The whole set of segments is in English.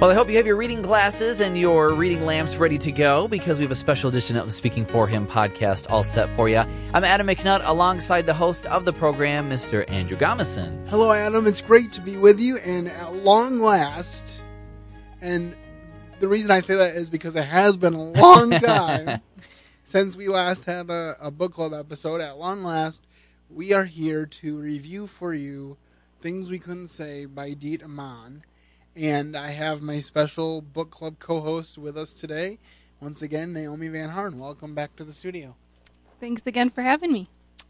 Well, I hope you have your reading glasses and your reading lamps ready to go because we have a special edition of the Speaking for Him podcast all set for you. I'm Adam McNutt alongside the host of the program, Mr. Andrew Gomison. Hello, Adam. It's great to be with you, and at long last, and the reason I say that is because it has been a long time since we last had a, a book club episode. At long last, we are here to review for you Things We Couldn't Say by Diet Eman and I have my special book club co-host with us today. Once again, Naomi Van Harn. Welcome back to the studio. Thanks again for having me.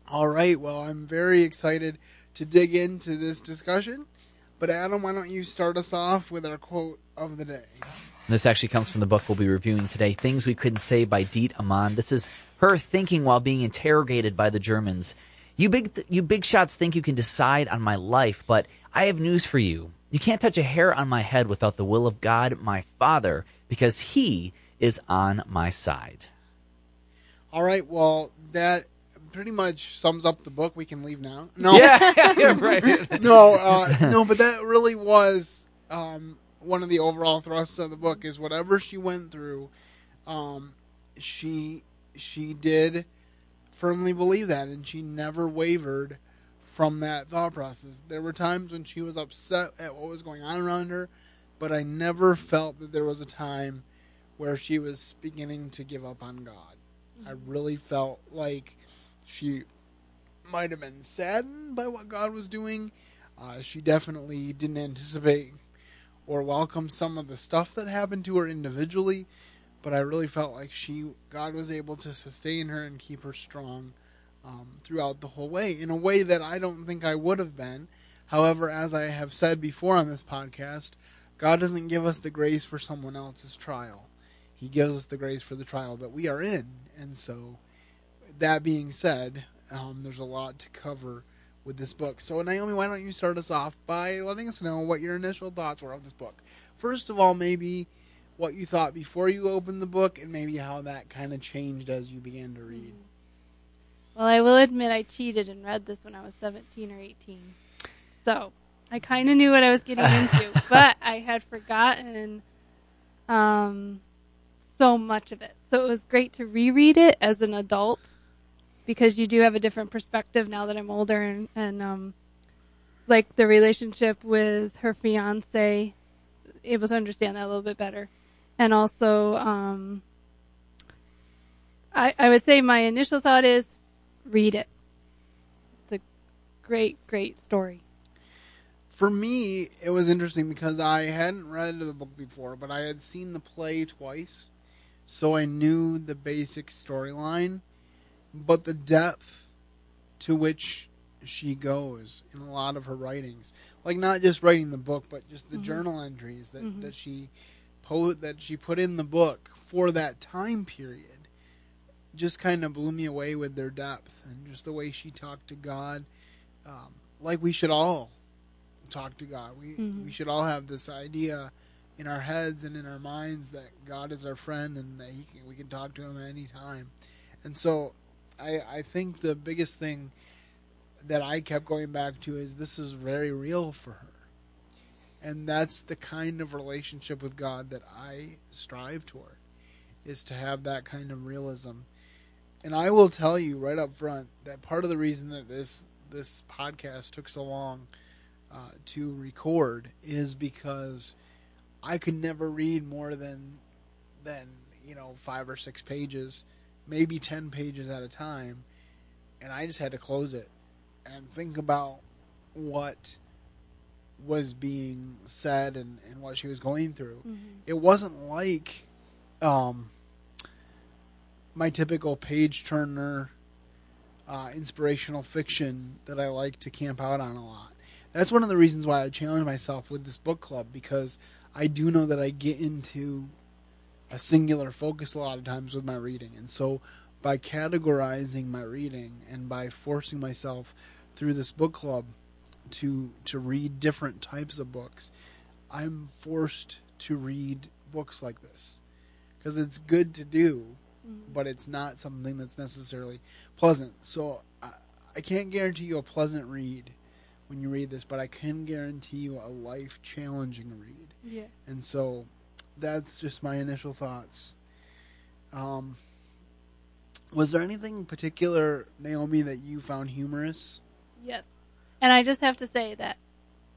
All right. Well, I'm very excited to dig into this discussion. But Adam, why don't you start us off with our quote of the day? This actually comes from the book we'll be reviewing today, Things We Couldn't Say by Diet Eman. This is her thinking while being interrogated by the Germans. You big, th- you big shots think you can decide on my life, but I have news for you. You can't touch a hair on my head without the will of God, my Father, because He is on my side. All right. Well, that pretty much sums up the book. We can leave now. No, Yeah, yeah, right. no, uh, no. But that really was um, one of the overall thrusts of the book. Is whatever she went through, um, she she did firmly believe that, and she never wavered from that thought process. There were times when she was upset at what was going on around her, but I never felt that there was a time where she was beginning to give up on God. I really felt like she might have been saddened by what God was doing. Uh, she definitely didn't anticipate or welcome some of the stuff that happened to her individually, but I really felt like she God was able to sustain her and keep her strong um, throughout the whole way in a way that I don't think I would have been. However, as I have said before on this podcast, God doesn't give us the grace for someone else's trial. He gives us the grace for the trial that we are in. And so, that being said, um, there's a lot to cover with this book. So, Naomi, why don't you start us off by letting us know what your initial thoughts were of this book? First of all, maybe what you thought before you opened the book, and maybe how that kind of changed as you began to read. Well, I will admit I cheated and read this when I was 17 or 18. So I kind of knew what I was getting into, but I had forgotten um, so much of it. So it was great to reread it as an adult because you do have a different perspective now that I'm older and, and um, like the relationship with her fiance, able to understand that a little bit better. And also, um, I, I would say my initial thought is read it. It's a great, great story. For me, it was interesting because I hadn't read the book before, but I had seen the play twice, so I knew the basic storyline. But the depth to which she goes in a lot of her writings, like not just writing the book, but just the Mhm. journal entries that, Mhm. that she po- that she put in the book for that time period, just kind of blew me away with their depth and just the way she talked to God, um, like we should all talk to God. We Mhm. we should all have this idea in our heads and in our minds that God is our friend and that he can, we can talk to him at any time. And so I I think the biggest thing that I kept going back to is this is very real for her. And that's the kind of relationship with God that I strive toward is to have that kind of realism. And I will tell you right up front that part of the reason that this this podcast took so long uh, to record is because I could never read more than than you know five or six pages, maybe ten pages at a time, and I just had to close it and think about what was being said and, and what she was going through. It wasn't like um, my typical page turner uh, inspirational fiction that I like to camp out on a lot. That's one of the reasons why I challenge myself with this book club because I do know that I get into a singular focus a lot of times with my reading. And so by categorizing my reading and by forcing myself through this book club to to read different types of books, I'm forced to read books like this because it's good to do, but it's not something that's necessarily pleasant. So I, I can't guarantee you a pleasant read when you read this, but I can guarantee you a life challenging read. Yeah. And so that's just my initial thoughts. Um, was there anything particular, Naomi, that you found humorous? Yes. And I just have to say that,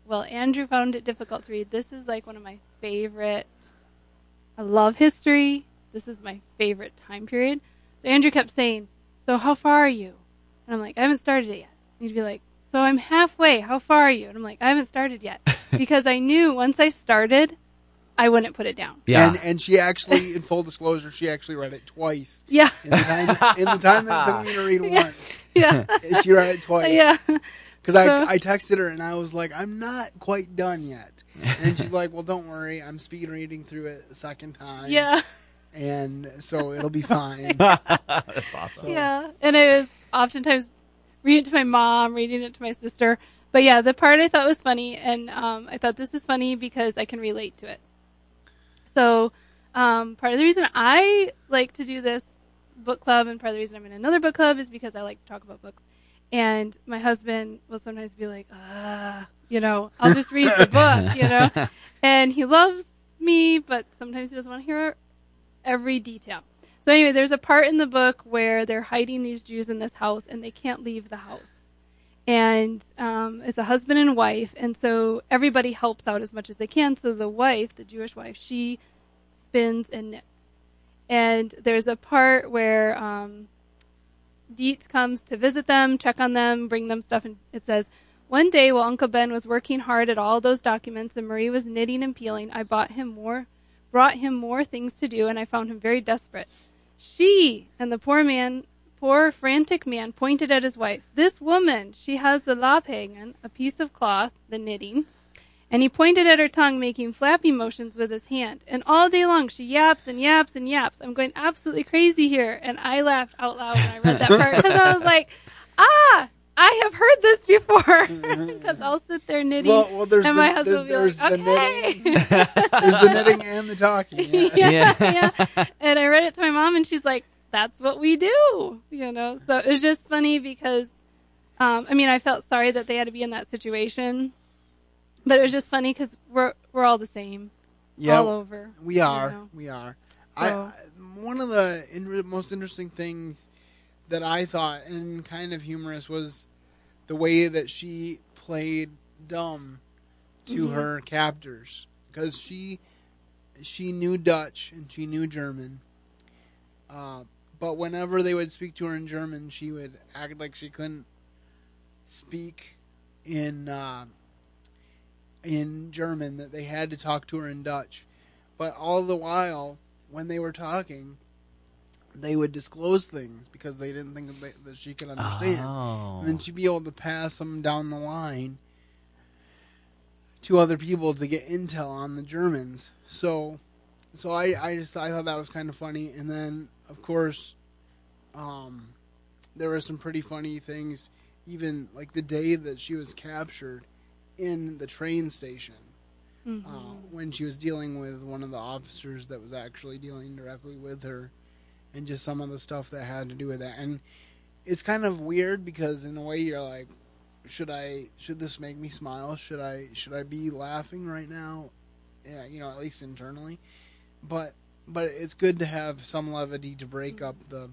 well, Andrew found it difficult to read. This is like one of my favorite. I love history. This is my favorite time period. So Andrew kept saying, So how far are you? And I'm like, I haven't started it yet. And he'd be like, So I'm halfway. How far are you? And I'm like, I haven't started yet. because I knew once I started, I wouldn't put it down. Yeah. And, and she actually, in full disclosure, she actually read it twice. Yeah. In the time, in the time that it took me to read Yeah. once, Yeah. she read it twice. yeah. Because I, I texted her and I was like, I'm not quite done yet. And she's like, Well, don't worry. I'm speed reading through it a second time. Yeah. And so it'll be fine. That's awesome. Yeah, and I was oftentimes reading it to my mom, reading it to my sister. But yeah, the part I thought was funny, and um, I thought this is funny because I can relate to it. So, um, part of the reason I like to do this book club, and part of the reason I'm in another book club, is because I like to talk about books. And my husband will sometimes be like, "Ah, you know, I'll just read the book, you know." And he loves me, but sometimes he doesn't want to hear every detail. So anyway, there's a part in the book where they're hiding these Jews in this house and they can't leave the house. And um, it's a husband and wife, and so everybody helps out as much as they can. So the wife, the Jewish wife, she spins and knits. And there's a part where um, Dietz comes to visit them, check on them, bring them stuff, and it says, One day while Uncle Ben was working hard at all those documents and Marie was knitting and peeling, I bought him more brought him more things to do and I found him very desperate. She and the poor man poor frantic man pointed at his wife. This woman, she has the laphangen, a piece of cloth, the knitting, and he pointed at her tongue, making flappy motions with his hand. And all day long she yaps and yaps and yaps. I'm going absolutely crazy here. And I laughed out loud when I read that part because I was like, ah, I have heard this before. Because I'll sit there knitting, Well, well, there's and the, my husband will be there's, like, there's the okay. knitting, there's the knitting and the talking. Yeah. yeah, Yeah. yeah. And I read it to my mom, and she's like, "That's what we do," you know. So it was just funny because, um, I mean, I felt sorry that they had to be in that situation, but it was just funny because we're we're all the same, Yeah, all over. we are. know. We are. I, So- I one of the in, most interesting things that I thought and kind of humorous was the way that she played dumb to Mhm. her captors because she she knew Dutch and she knew German. Uh, but whenever they would speak to her in German, she would act like she couldn't speak in uh, in German. That they had to talk to her in Dutch. But all the while, when they were talking, they would disclose things because they didn't think that, that she could understand. Oh. And then she'd be able to pass them down the line to other people to get intel on the Germans. So, so I, I just I thought that was kind of funny. And then of course, um, there were some pretty funny things. Even like the day that she was captured in the train station Mhm. uh, when she was dealing with one of the officers that was actually dealing directly with her, and just some of the stuff that had to do with that. And it's kind of weird because in a way you're like, should I? Should this make me smile? Should I? Should I be laughing right now? Yeah, you know, at least internally. But but it's good to have some levity to break up the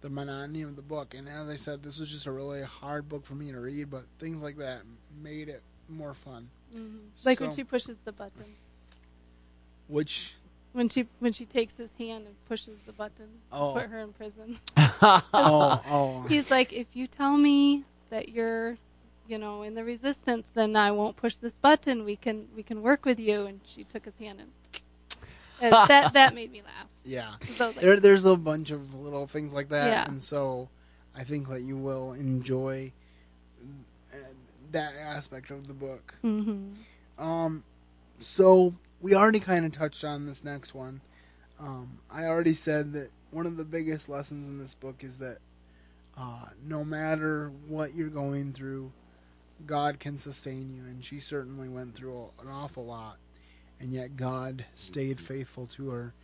the monotony of the book. And as I said, this was just a really hard book for me to read, but things like that made it more fun. Mhm. Like when she pushes the button, Which when she when she takes his hand and pushes the button, to Oh. put her in prison. oh oh He's like, if you tell me that you're, you know, in the resistance, then I won't push this button. We can we can work with you. And she took his hand and, and that that made me laugh. yeah. So I was like, There, there's a bunch of little things like that, Yeah. and so I think that you will enjoy uh, that aspect of the book. mhm. Um, so we already kind of touched on this next one. Um, I already said that one of the biggest lessons in this book is that uh, no matter what you're going through, God can sustain you, and she certainly went through an awful lot, and yet God stayed faithful to her.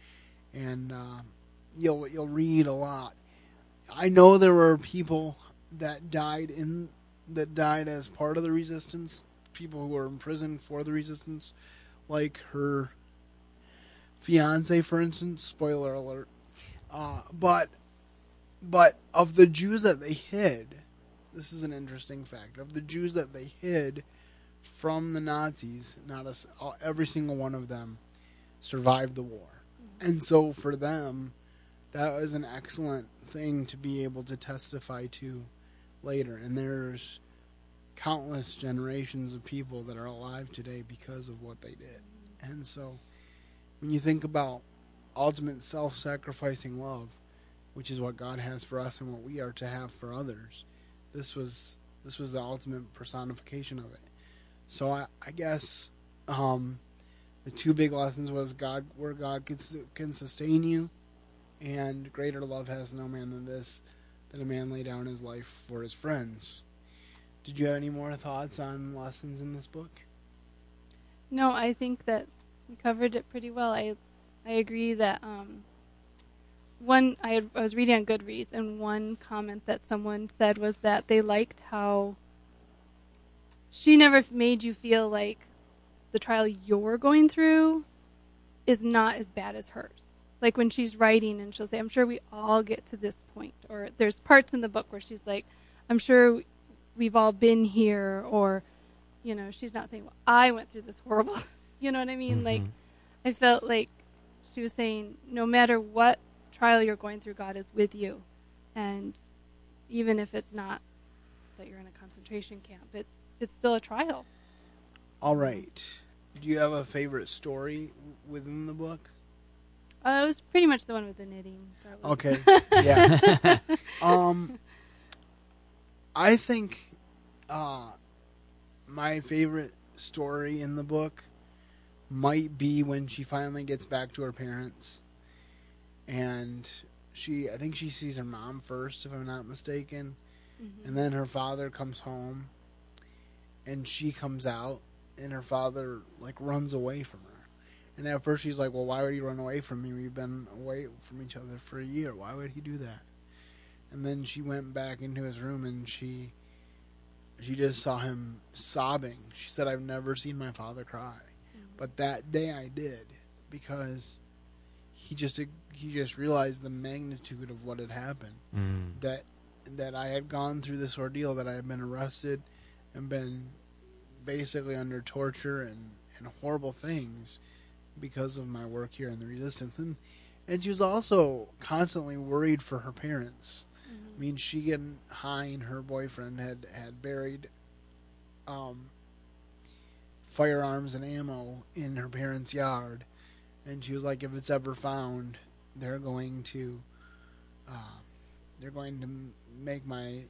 And uh, you'll you'll read a lot. I know there were people that died in that died as part of the resistance people who were in prison for the resistance, like her fiance, for instance. Spoiler alert. Uh, but but of the Jews that they hid, this is an interesting fact. Of the Jews that they hid from the Nazis, not a, every single one of them survived the war. And so for them, that was an excellent thing to be able to testify to later. And there's countless generations of people that are alive today because of what they did. And so when you think about ultimate self sacrificing love, which is what God has for us and what we are to have for others, this was this was the ultimate personification of it. So I, I guess um, the two big lessons was God where God can, can sustain you, and greater love has no man than this, that a man lay down his life for his friends. Did you have any more thoughts on lessons in this book? No, I think that you covered it pretty well. I I agree that um, one I, had, I was reading on Goodreads, and one comment that someone said was that they liked how she never made you feel like the trial you're going through is not as bad as hers. Like when she's writing and she'll say, I'm sure we all get to this point. Or there's parts in the book where she's like, I'm sure we've all been here. Or, you know, she's not saying, well, I went through this horrible. you know what I mean? Mm-hmm. Like, I felt like she was saying, no matter what trial you're going through, God is with you. And even if it's not that you're in a concentration camp, it's it's still a trial. All right. Do you have a favorite story within the book? Uh, it was pretty much the one with the knitting. Okay. yeah. um, I think uh, my favorite story in the book might be when she finally gets back to her parents, and she I think she sees her mom first, if I'm not mistaken, mm-hmm. and then her father comes home, and she comes out, and her father like runs away from her. And at first she's like, "Well, why would he run away from me? We've been away from each other for a year. Why would he do that?" And then she went back into his room and she she just saw him sobbing. She said, "I've never seen my father cry." Mm-hmm. But that day I did because he just he just realized the magnitude of what had happened. Mm. That that I had gone through this ordeal, that I had been arrested and been basically under torture and, and horrible things because of my work here in the resistance and and she was also constantly worried for her parents. I mean she and hein her boyfriend had had buried um, firearms and ammo in her parents yard. And she was like if it's ever found they're going to uh, they're going to make my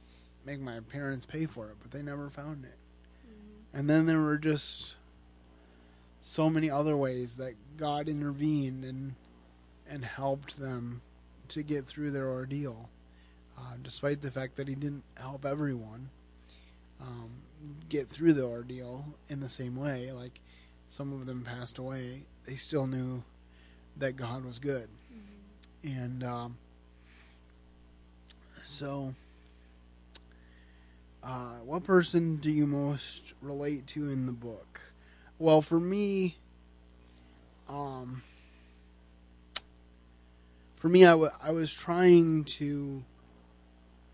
make my parents pay for it but they never found it. And then there were just so many other ways that God intervened and and helped them to get through their ordeal, uh, despite the fact that He didn't help everyone um, get through the ordeal in the same way. Like some of them passed away, they still knew that God was good, mm-hmm. and um, so uh, what person do you most relate to in the book? Well, for me, um, for me, I, w- I was trying to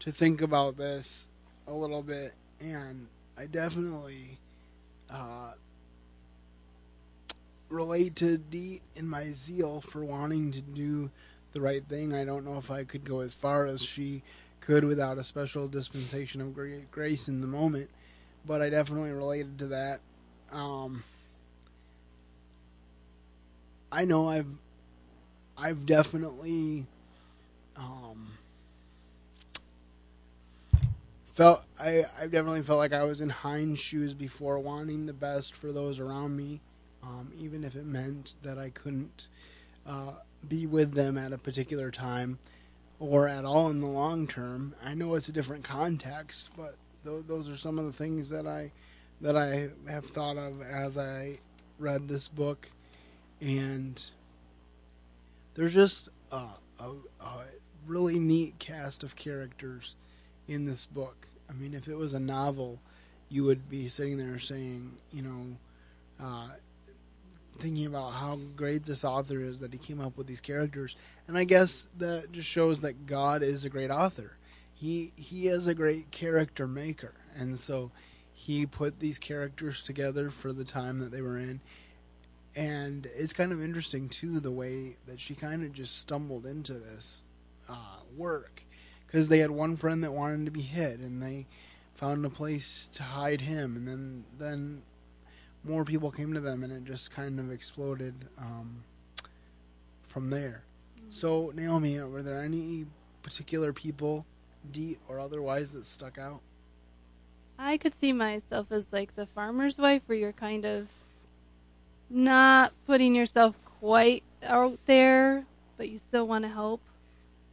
to think about this a little bit, and I definitely uh, relate to Dee in my zeal for wanting to do the right thing. I don't know if I could go as far as she could without a special dispensation of grace in the moment. But I definitely related to that. Um, I know I've I've definitely um, felt I I've definitely felt like I was in Hein's shoes before, wanting the best for those around me, um, even if it meant that I couldn't uh, be with them at a particular time or at all in the long term. I know it's a different context, but th- those are some of the things that I that I have thought of as I read this book, and there's just a, a, a really neat cast of characters in this book. I mean, if it was a novel, you would be sitting there saying, you know, uh, thinking about how great this author is that he came up with these characters, and I guess that just shows that God is a great author. He he is a great character maker, and so he put these characters together for the time that they were in. And it's kind of interesting too the way that she kind of just stumbled into this uh, work because they had one friend that wanted to be hid, and they found a place to hide him, and then then more people came to them, and it just kind of exploded um, from there. So Naomi, were there any particular people, Diet or otherwise, that stuck out? I could see myself as like the farmer's wife, where you're kind of not putting yourself quite out there, but you still want to help.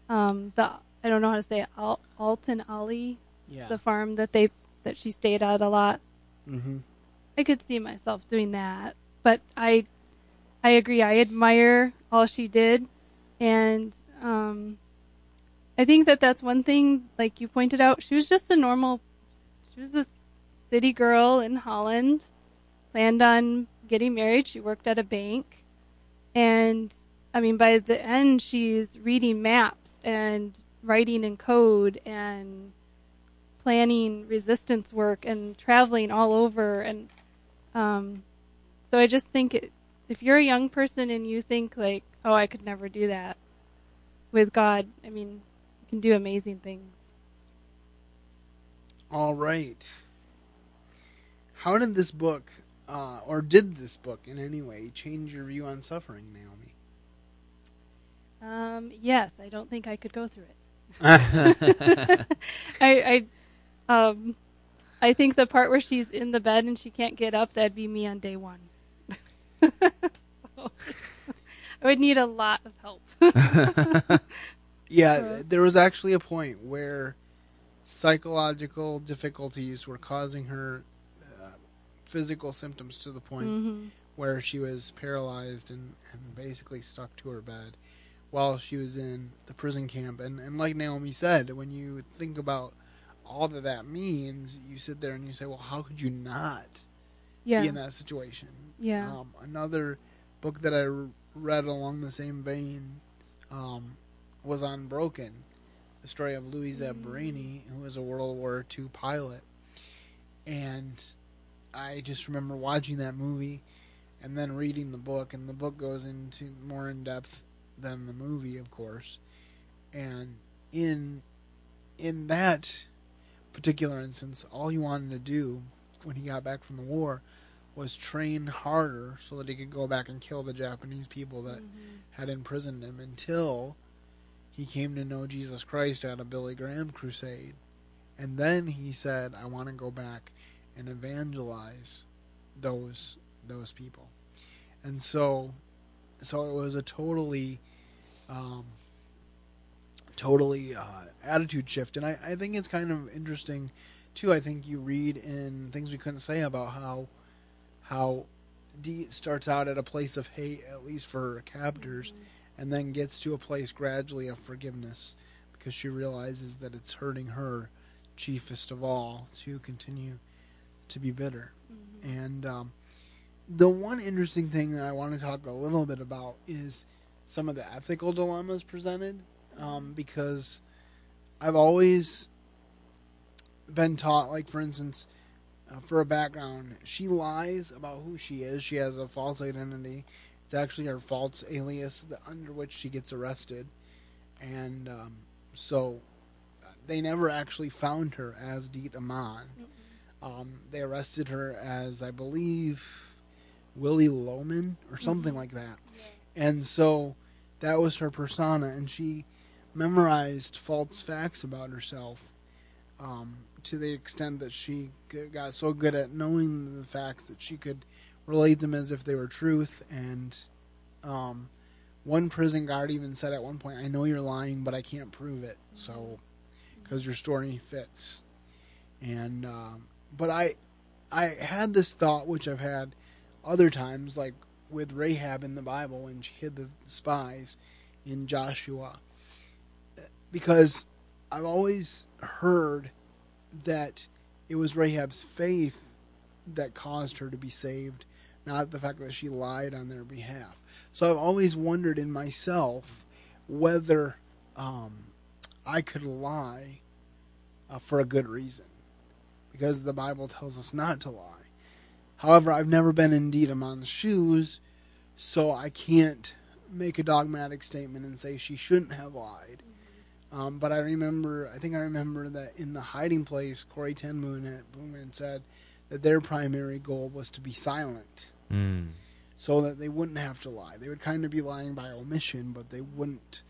Um, the I don't know how to say it, Al- Alton Ollie, Yeah. the farm that they that she stayed at a lot. mm-hmm. I could see myself doing that, but I I agree. I admire all she did, and um, I think that that's one thing. Like you pointed out, she was just a normal. She was a city girl in Holland, planned on getting married. She worked at a bank, and I mean, by the end, she's reading maps and writing in code and planning resistance work and traveling all over and um, so I just think it, if you're a young person and you think like, oh, I could never do that with God, I mean, you can do amazing things. All right. How did this book, uh, or did this book in any way, change your view on suffering, Naomi? Um, yes, I don't think I could go through it. I, I, um, I think the part where she's in the bed and she can't get up, that'd be me on day one. so, I would need a lot of help. Yeah, Uh. there was actually a point where psychological difficulties were causing her uh, physical symptoms to the point hmm where she was paralyzed and, and basically stuck to her bed while she was in the prison camp. And, and like Naomi said, when you think about all that that means, you sit there and you say, well, how could you not Yeah. be in that situation? Yeah. Um, another book that I read along the same vein um, was Unbroken, the story of Louis Zamperini, who was a World War II pilot. And I just remember watching that movie and then reading the book, and the book goes into more in depth than the movie, of course. And in in that particular instance, all he wanted to do when he got back from the war was train harder so that he could go back and kill the Japanese people that Mhm. had imprisoned him until he came to know Jesus Christ at a Billy Graham crusade. And then he said, I want to go back and evangelize those those people. And so so it was a totally um, totally uh, attitude shift. And I, I think it's kind of interesting too. I think you read in things we couldn't say about how how Dee starts out at a place of hate, at least for her captors, and then gets to a place gradually of forgiveness because she realizes that it's hurting her chiefest of all to continue to be bitter. Mhm. And um, the one interesting thing that I want to talk a little bit about is some of the ethical dilemmas presented, um, because I've always been taught, like for instance, uh, for a background, she lies about who she is. She has a false identity. It's actually her false alias that, under which she gets arrested, and um, so uh, they never actually found her as Diet Eman. Um, they arrested her as, I believe, Willie Loman or something like that. And so that was her persona, and she memorized false facts about herself um, to the extent that she got so good at knowing the facts that she could relate them as if they were truth. And um, one prison guard even said at one point, I know you're lying, but I can't prove it. So, because your story fits. And, um, but I, I had this thought, which I've had other times, like with Rahab in the Bible when she hid the spies in Joshua, because I've always heard that it was Rahab's faith that caused her to be saved, not the fact that she lied on their behalf. So I've always wondered in myself whether um, I could lie uh, for a good reason, because the Bible tells us not to lie. However, I've never been in Diet Eman's shoes, so I can't make a dogmatic statement and say she shouldn't have lied. Um, but I remember, I think I remember that in the hiding place, Corrie Ten Boom had, Boom had said that their primary goal was to be silent, Mm. so that they wouldn't have to lie. They would kind of be lying by omission, but they wouldn't,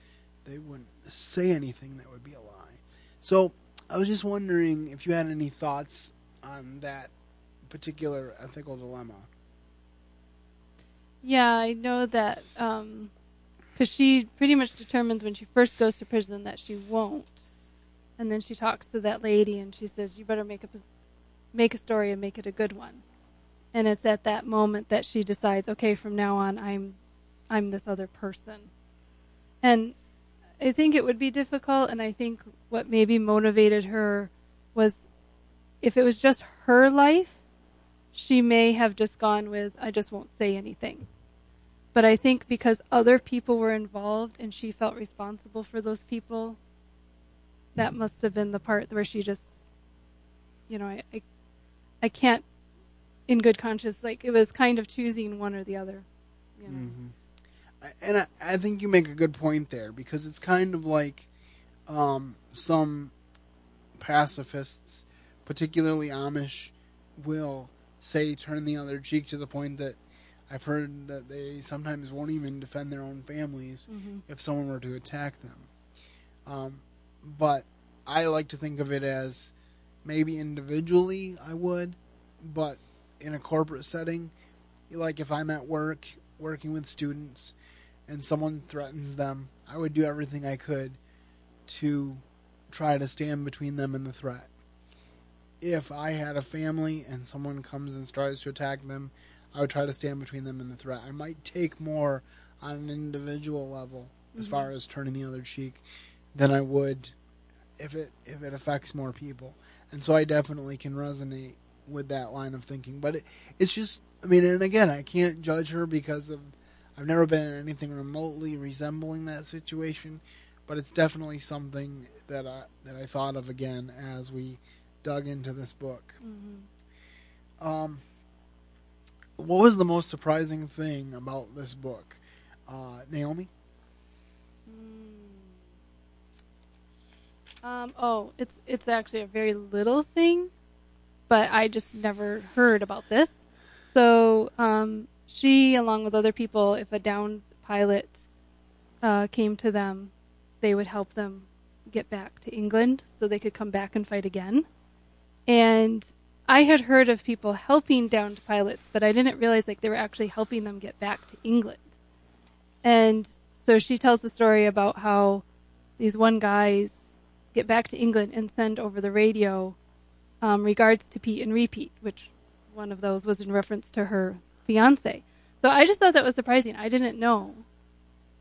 they wouldn't say anything that would be a lie. So I was just wondering if you had any thoughts on that particular ethical dilemma. Yeah, I know that um, because she pretty much determines when she first goes to prison that she won't, and then she talks to that lady and she says, "You better make a make a story and make it a good one." And it's at that moment that she decides, "Okay, from now on, I'm I'm this other person." And I think it would be difficult, and I think what maybe motivated her was if it was just her life, she may have just gone with, I just won't say anything. But I think because other people were involved and she felt responsible for those people, that must have been the part where she just, you know, I, I, I can't, in good conscience, like it was kind of choosing one or the other. You know? I- and I, I think you make a good point there because it's kind of like um, some pacifists, particularly Amish, will say turn the other cheek to the point that I've heard that they sometimes won't even defend their own families Mhm. if someone were to attack them. Um, but I like to think of it as maybe individually I would, but in a corporate setting, like if I'm at work working with students and someone threatens them, I would do everything I could to try to stand between them and the threat. If I had a family and someone comes and tries to attack them, I would try to stand between them and the threat. I might take more on an individual level as Mhm. far as turning the other cheek than I would if it if it affects more people. And so I definitely can resonate with that line of thinking. But it, it's just I mean, and again, I can't judge her because of I've never been in anything remotely resembling that situation, but it's definitely something that I that I thought of again as we dug into this book. Mhm. Um, what was the most surprising thing about this book, uh, Naomi? Mm. Um, oh, it's it's actually a very little thing, but I just never heard about this. So um, she, along with other people, if a downed pilot uh, came to them, they would help them get back to England so they could come back and fight again. And I had heard of people helping downed pilots, but I didn't realize like they were actually helping them get back to England. And so she tells the story about how these one guys get back to England and send over the radio um, regards to Pete and Repeat, which one of those was in reference to her fiance. So I just thought that was surprising. I didn't know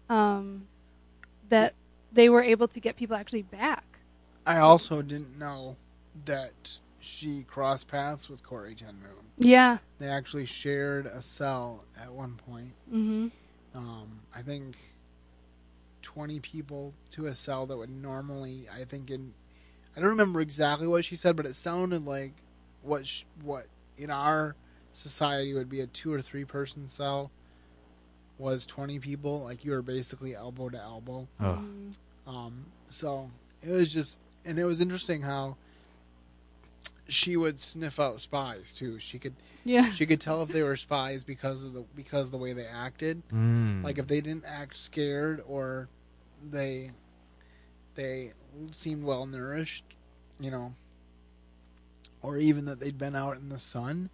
um, that they were able to get people actually back. I also didn't know that she crossed paths with Corrie Ten Boom. Yeah. They actually shared a cell at one point. Mm-hmm. Um, I think twenty people to a cell that would normally, I think, in I don't remember exactly what she said, but it sounded like what sh- what in our society would be a two or three person cell was twenty people. Like you were basically elbow to elbow. Oh. Um, so it was just, and it was interesting how she would sniff out spies too. She could Yeah. she could tell if they were spies because of the because of the way they acted. Mm. Like if they didn't act scared or they they seemed well nourished, you know, or even that they'd been out in the sun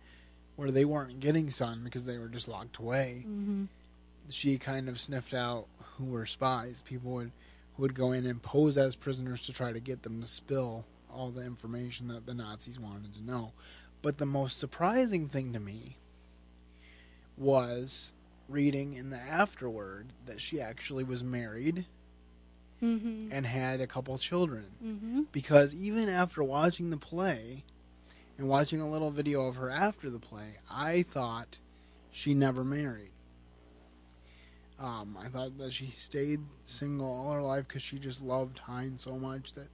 where they weren't getting sun because they were just locked away. Mm-hmm. She kind of sniffed out who were spies. People would would go in and pose as prisoners to try to get them to spill all the information that the Nazis wanted to know. But the most surprising thing to me was reading in the afterword that she actually was married Mm-hmm. and had a couple children. Mm-hmm. Because even after watching the play and watching a little video of her after the play, I thought she never married. Um, I thought that she stayed single all her life because she just loved Hines so much that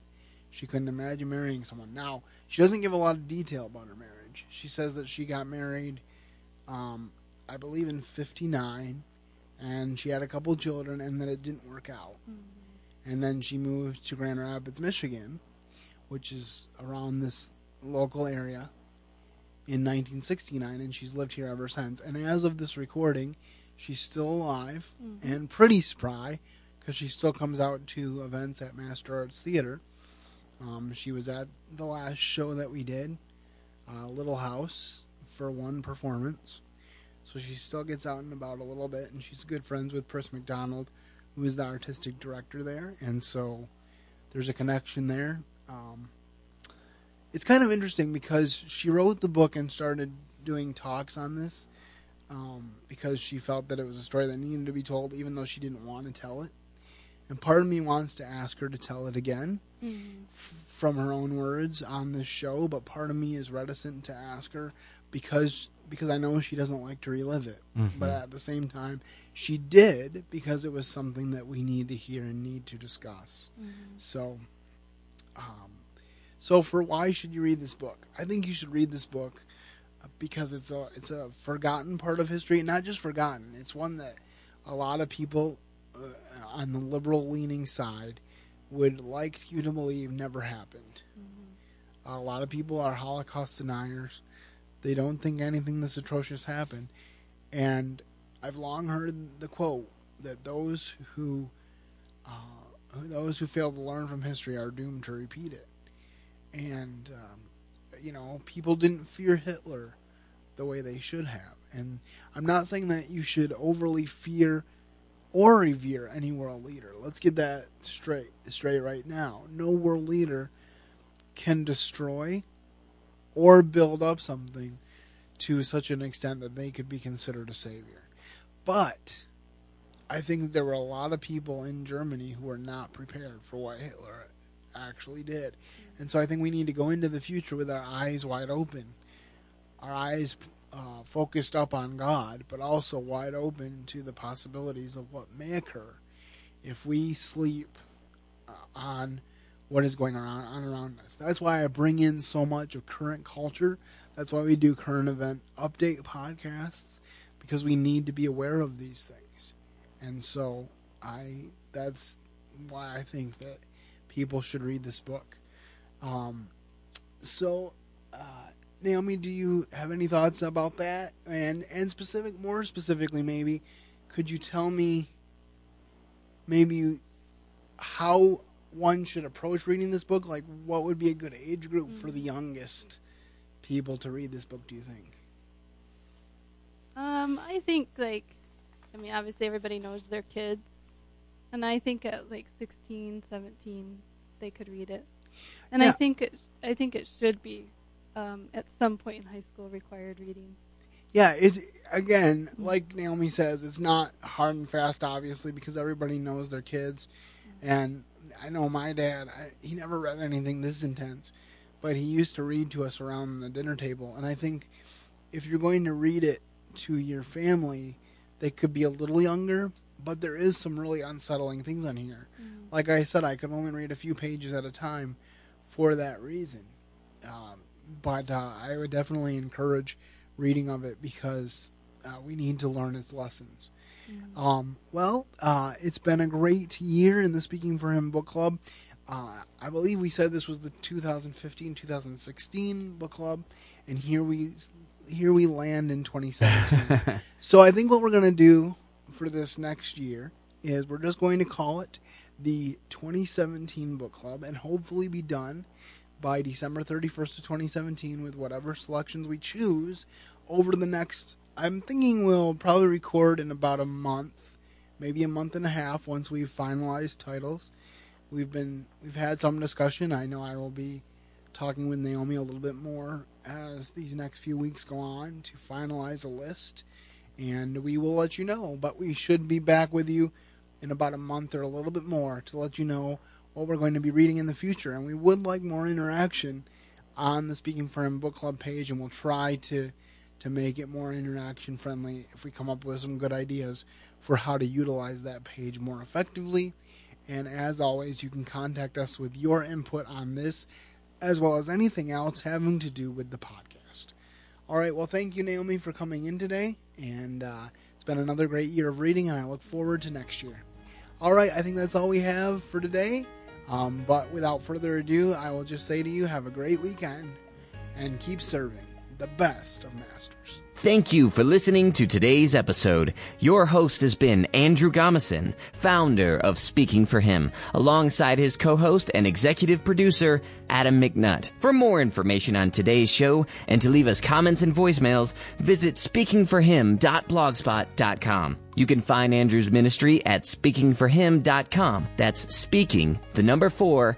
she couldn't imagine marrying someone. Now, she doesn't give a lot of detail about her marriage. She says that she got married, um, I believe, in 59, and she had a couple children, and that it didn't work out. And then she moved to Grand Rapids, Michigan, which is around this local area, in 1969, and she's lived here ever since. And as of this recording, she's still alive and pretty spry because she still comes out to events at Master Arts Theater. Um, she was at the last show that we did, uh, Little House, for one performance. So she still gets out and about a little bit, and she's good friends with Pris McDonald, who is the artistic director there, and so there's a connection there. Um, it's kind of interesting because she wrote the book and started doing talks on this um, because she felt that it was a story that needed to be told, even though she didn't want to tell it. And part of me wants to ask her to tell it again f- from her own words on this show, but part of me is reticent to ask her because because I know she doesn't like to relive it. But at the same time, she did because it was something that we need to hear and need to discuss. So, um, so for why should you read this book? I think you should read this book uh, because it's a it's a forgotten part of history, not just forgotten. It's one that a lot of people uh, on the liberal leaning side would like you to believe never happened. A lot of people are Holocaust deniers. They don't think anything this atrocious happened. And I've long heard the quote that those who uh, those who fail to learn from history are doomed to repeat it. And um, you know, people didn't fear Hitler the way they should have. And I'm not saying that you should overly fear or revere any world leader. Let's get that straight straight right now. No world leader can destroy or build up something to such an extent that they could be considered a savior. But I think there were a lot of people in Germany who were not prepared for what Hitler actually did. And so I think we need to go into the future with our eyes wide open, our eyes uh, focused up on God, but also wide open to the possibilities of what may occur if we sleep uh, on what is going on, on around us. That's why I bring in so much of current culture. That's why we do current event update podcasts because we need to be aware of these things. And so I that's why I think that people should read this book. Um, so uh, Naomi, do you have any thoughts about that? And and specific, more specifically, maybe could you tell me maybe how one should approach reading this book? Like, what would be a good age group for the youngest people to read this book? Do you think? Um, I think like, I mean, obviously everybody knows their kids, and I think at like 16, 17, they could read it, and I think it, I think it should be, um, at some point in high school required reading. Yeah, it's again, like Naomi says, it's not hard and fast, obviously, because everybody knows their kids. And I know my dad; I, he never read anything this intense, but he used to read to us around the dinner table. And I think if you're going to read it to your family, they could be a little younger, but there is some really unsettling things on here. Like I said, I could only read a few pages at a time for that reason. Um, but uh, I would definitely encourage reading of it because uh, we need to learn its lessons. Um, well, uh, it's been a great year in the Speaking for Him book club. Uh, I believe we said this was the 2015-2016 book club, and here we here we land in 2017. so I think what we're going to do for this next year is we're just going to call it the 2017 book club, and hopefully be done by December 31st of 2017 with whatever selections we choose over the next I'm thinking we'll probably record in about a month, maybe a month and a half once we've finalized titles. We've been we've had some discussion. I know I will be talking with Naomi a little bit more as these next few weeks go on to finalize a list and we will let you know, but we should be back with you in about a month or a little bit more to let you know what we're going to be reading in the future and we would like more interaction on the Speaking for Him book club page and we'll try to to make it more interaction friendly if we come up with some good ideas for how to utilize that page more effectively. And as always, you can contact us with your input on this as well as anything else having to do with the podcast. All right, well, thank you, Naomi, for coming in today. And uh, it's been another great year of reading, and I look forward to next year. All right, I think that's all we have for today. Um, but without further ado, I will just say to you, have a great weekend and keep serving the best of masters. Thank you for listening to today's episode. Your host has been Andrew Gomison, founder of Speaking for Him, alongside his co-host and executive producer, Adam McNutt. For more information on today's show and to leave us comments and voicemails, visit speakingforhim.blogspot.com. You can find Andrew's ministry at speakingforhim.com. That's speaking, the number four,